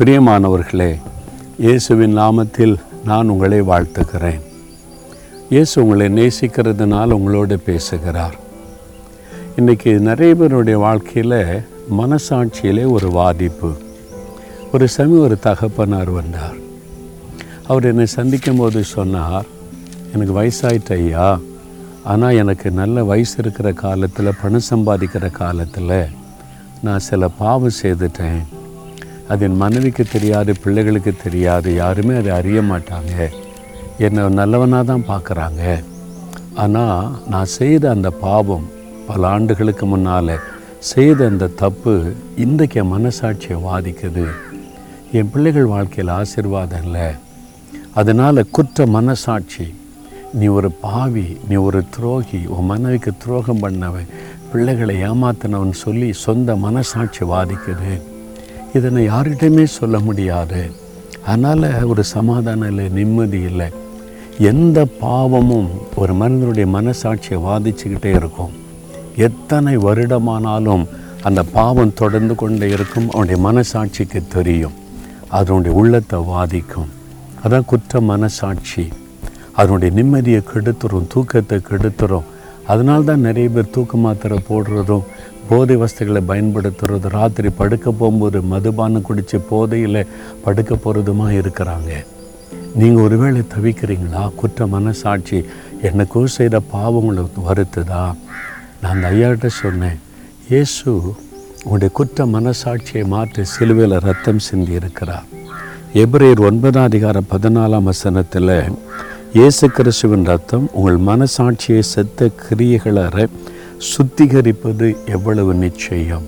பிரியமானவர்களே இயேசுவின் நாமத்தில் நான் உங்களை வாழ்த்துக்கிறேன் இயேசு உங்களை நேசிக்கிறதுனால் உங்களோடு பேசுகிறார். இன்றைக்கி நிறைய பேருடைய வாழ்க்கையில் மனசாட்சியிலே ஒரு பாதிப்பு ஒரு சமி ஒரு தகப்பனார் வந்தார். அவர் என்னை சந்திக்கும் போது சொன்னார் எனக்கு வயசாயிட்ட ஐயா. ஆனால் எனக்கு நல்ல வயசு இருக்கிற காலத்தில் பணம் சம்பாதிக்கிற காலத்தில் நான் சில பாவம் செய்துட்டேன். அது என் மனைவிக்கு தெரியாது பிள்ளைகளுக்கு தெரியாது யாருமே அதை அறிய மாட்டாங்க. என்னை நல்லவனாக தான் பார்க்குறாங்க. ஆனால் நான் செய்த அந்த பாவம் பல ஆண்டுகளுக்கு முன்னால் செய்த அந்த தப்பு இன்றைக்கு என் மனசாட்சியை பாதிக்குது என் பிள்ளைகள் வாழ்க்கையில் ஆசீர்வாதம் இல்லை. அதனால் குற்ற மனசாட்சி நீ ஒரு பாவி நீ ஒரு துரோகி உன் மனைவிக்கு துரோகம் பண்ணவன் பிள்ளைகளை ஏமாத்தினவன் சொல்லி சொந்த மனசாட்சி வாதிக்குது. இதனை யார்கிட்டையுமே சொல்ல முடியாது. அதனால் ஒரு சமாதானம் இல்லை நிம்மதி இல்லை. எந்த பாவமும் ஒரு மனிதனுடைய மனசாட்சியை வாதிச்சுக்கிட்டே இருக்கும். எத்தனை வருடமானாலும் அந்த பாவம் தொடர்ந்து கொண்டே இருக்கும் அவனுடைய மனசாட்சிக்கு தெரியும். அதனுடைய உள்ளத்தை வாதிக்கும். அதான் குற்ற மனசாட்சி. அதனுடைய நிம்மதியை கெடுத்துரும் தூக்கத்தை கெடுத்துரும். அதனால தான் நிறைய பேர் தூக்க மாத்திரை போடுறதும் போதை வசதிகளை பயன்படுத்துறதும் ராத்திரி படுக்க போகும்போது மதுபானம் குடித்து போதையில் படுக்க போகிறதுமா இருக்கிறாங்க. நீங்கள் ஒருவேளை தவிக்கிறீங்களா? குற்ற மனசாட்சி எனக்கும் செய்த பாவங்களை வருத்துதா? நான் அந்த ஐயாட்ட சொன்னேன் இயேசு உங்களுடைய குற்ற மனசாட்சியை மாற்றி சிலுவையில் ரத்தம் சிந்தி இருக்கிறார். எப்ரேர் ஒன்பதாம் அதிகார பதினாலாம் வசனத்தில் இயேசு கிறிஸ்துவின் ரத்தம் உங்கள் மனசாட்சியை செத்த கிரியைகளை சுத்திகரிப்பது எவ்வளவு நிச்சயம்?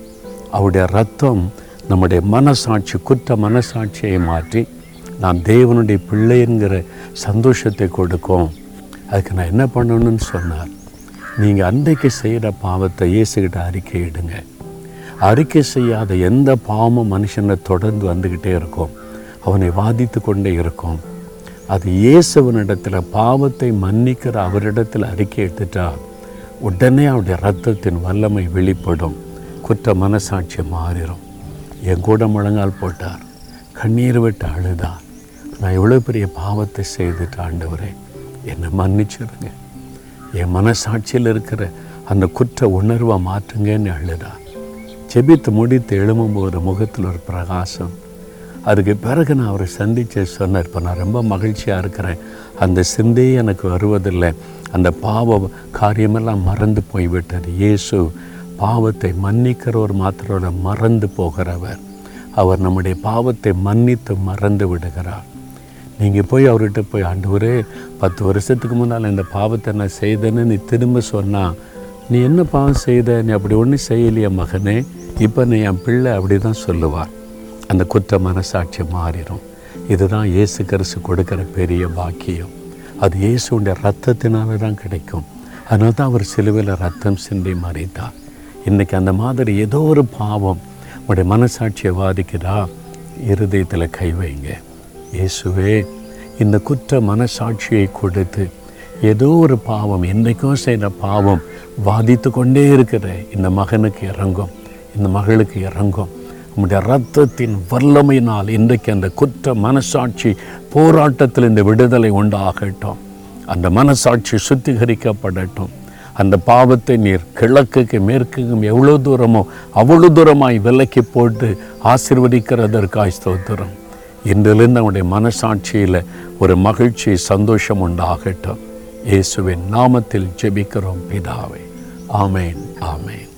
அவருடைய ரத்தம் நம்முடைய மனசாட்சி குற்ற மனசாட்சியை மாற்றி நாம் தேவனுடைய பிள்ளைங்கிற சந்தோஷத்தை கொடுக்கும். அதுக்கு நான் என்ன பண்ணணும்னு சொன்னார்? நீங்கள் அன்றைக்கு செய்கிற பாவத்தை இயேசுகிட்ட அறிக்கையிடுங்க அறிக்கை செய்யாத எந்த பாவமும் மனுஷனை தொடர்ந்து வந்துக்கிட்டே இருக்கும். அவனை வாதித்து கொண்டே இருக்கும். அது இயேசுவனிடத்தில் பாவத்தை மன்னிக்கிற அவரிடத்தில் அறிக்கை எடுத்துட்டா உடனே அவருடைய ரத்தத்தின் வல்லமை வெளிப்படும். குற்ற மனசாட்சி மாறிடும் என் கூட முழங்கால் போட்டார். கண்ணீர் விட்டு அழுதார். நான் எவ்வளோ பெரிய பாவத்தை செய்துட்டு ஆண்டவரே என்னை மன்னிச்சிடுங்க. என் மனசாட்சியில் இருக்கிற அந்த குற்ற உணர்வை மாற்றுங்கன்னு அழுதா செபித்து முடித்து எழும்பும்போது முகத்தில் ஒரு பிரகாசம் அதுக்கு பிறகு நான் அவரை சந்தித்து சொன்னேன் இப்போ நான் ரொம்ப மகிழ்ச்சியாக இருக்கிறேன். அந்த சிந்தையே எனக்கு வருவதில்லை. அந்த பாவ காரியமெல்லாம் மறந்து போய்விட்டது. இயேசு பாவத்தை மன்னிக்கிறவர் மாத்திரோட மறந்து போகிறவர். அவர் நம்முடைய பாவத்தை மன்னித்து மறந்து விடுகிறார். நீங்கள் போய் அவர்கிட்ட போய் ஆண்டவரே பத்து வருஷத்துக்கு முன்னால் இந்த பாவத்தை நான் செய்தேன்னு நீ திரும்ப சொன்னால் நீ என்ன பாவம் செய்த? நீ அப்படி ஒன்றும் செய்யலையே மகனே. இப்போ நீ என் பிள்ளை அப்படி தான் சொல்லுவார். அந்த குற்ற மனசாட்சி மாறிடும். இதுதான் இயேசு கரிசு கொடுக்குற பெரிய பாக்கியம். அது இயேசுடைய ரத்தத்தினால தான் கிடைக்கும். அதனால தான் அவர் சிலுவையில் ரத்தம் சிந்தி மறைத்தார் இன்றைக்கி அந்த மாதிரி ஏதோ ஒரு பாவம் உங்களுடைய மனசாட்சியை பாதிக்குதா இருதயத்தில் கை வைங்க. இயேசுவே இந்த குற்ற மனசாட்சியை கொடுத்து ஏதோ ஒரு பாவம் என்றைக்கும் செய்த பாவம் வாதித்து கொண்டே இருக்கிற இந்த மகனுக்கு இறங்கும் இந்த மகளுக்கு இறங்கும். உம்முடைய ரத்தத்தின் வல்லமையினால் இன்றைக்கு அந்த குற்ற மனசாட்சி போராட்டத்தில் இந்த விடுதலை உண்டாகட்டும். அந்த மனசாட்சி சுத்திகரிக்கப்படட்டும். அந்த பாவத்தை நீர் கிழக்குக்கு மேற்குக்கும் எவ்வளோ தூரமோ அவ்வளோ தூரமாய் விலக்கி போட்டு ஆசிர்வதிக்கிறதற்காய் ஸ்தோத்திரம். இன்றிலிருந்து அவனுடைய மனசாட்சியில் ஒரு மகிழ்ச்சி சந்தோஷம் உண்டாகட்டும். இயேசுவின் நாமத்தில் ஜெபிக்கிறோம் பிதாவை. ஆமேன் ஆமேன்.